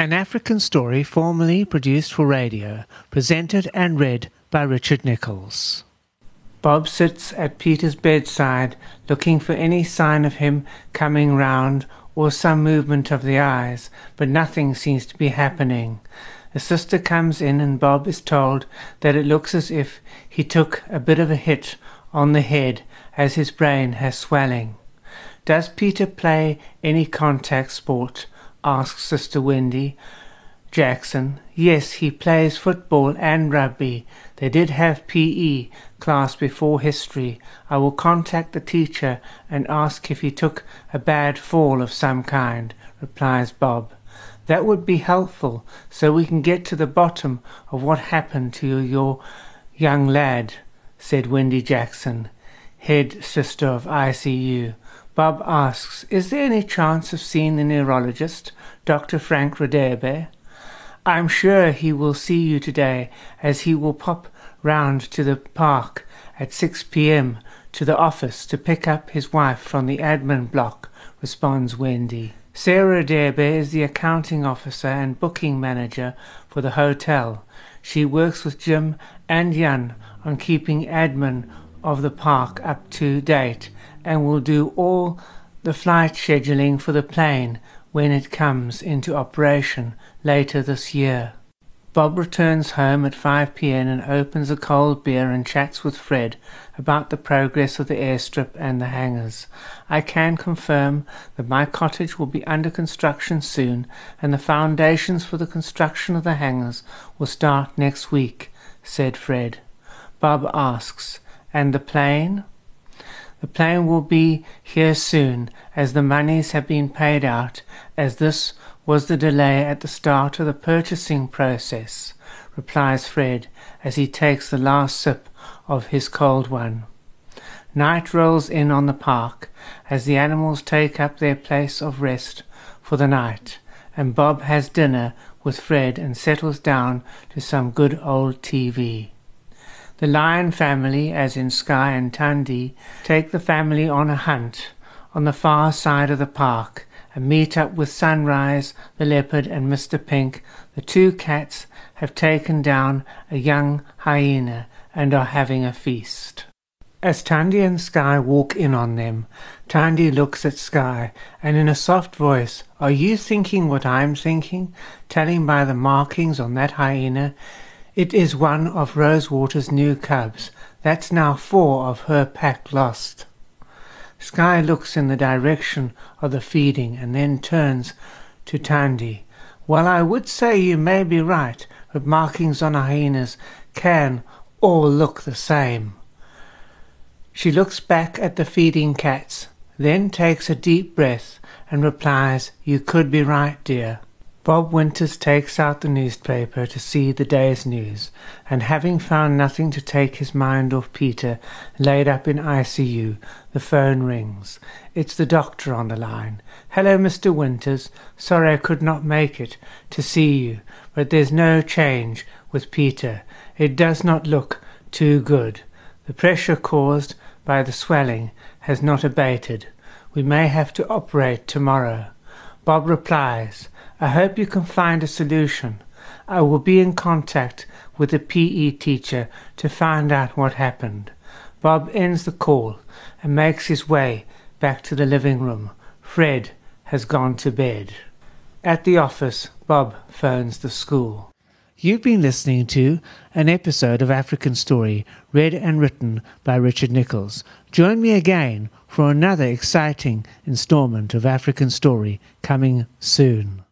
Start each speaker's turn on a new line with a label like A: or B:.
A: An African story formerly produced for radio, presented and read by Richard Nicholls. Bob sits at Peter's bedside, looking for any sign of him coming round or some movement of the eyes, but nothing seems to be happening. A sister comes in, and Bob is told that it looks as if he took a bit of a hit on the head as his brain has swelling. Does Peter play any contact sport? Asks Sister Wendy. Jackson, yes, he plays football and rugby. They did have PE class before history. I will contact the teacher and ask if he took a bad fall of some kind, replies Bob. That would be helpful so we can get to the bottom of what happened to your young lad, said Wendy Jackson, head sister of ICU. Bob asks, Is there any chance of seeing the neurologist, Dr. Frank Radebe? I'm sure he will see you today, as he will pop round to the park at 6 p.m. to the office to pick up his wife from the admin block, responds Wendy. Sarah Derbe is the accounting officer and booking manager for the hotel. She works with Jim and Jan on keeping admin of the park up to date and will do all the flight scheduling for the plane when it comes into operation later this year. Bob returns home at 5 p.m. and opens a cold beer and chats with Fred about the progress of the airstrip and the hangars. I can confirm that my cottage will be under construction soon and the foundations for the construction of the hangars will start next week, said Fred. Bob asks, and the plane? The plane will be here soon, as the monies have been paid out, as this was the delay at the start of the purchasing process, replies Fred as he takes the last sip of his cold one. Night rolls in on the park as the animals take up their place of rest for the night, and Bob has dinner with Fred and settles down to some good old TV. The lion family, as in Sky and Tandy, take the family on a hunt on the far side of the park and meet up with Sunrise, the leopard, and Mr. Pink. The two cats have taken down a young hyena and are having a feast. As Tandy and Sky walk in on them, Tandy looks at Sky and in a soft voice, Are you thinking what I'm thinking? Telling by the markings on that hyena it is one of Rosewater's new cubs. That's now four of her pack lost. Sky looks in the direction of the feeding and then turns to Tandy. Well, I would say you may be right, but markings on hyenas can all look the same. She looks back at the feeding cats, then takes a deep breath and replies, You could be right, dear. Bob Winters takes out the newspaper to see the day's news, and having found nothing to take his mind off Peter, laid up in ICU, the phone rings. It's the doctor on the line. Hello, Mr. Winters. Sorry I could not make it to see you, but there's no change with Peter. It does not look too good. The pressure caused by the swelling has not abated. We may have to operate tomorrow. Bob replies, I hope you can find a solution. I will be in contact with the PE teacher to find out what happened. Bob ends the call and makes his way back to the living room. Fred has gone to bed. At the office, Bob phones the school. You've been listening to an episode of African Story, read and written by Richard Nicholls. Join me again for another exciting installment of African Story coming soon.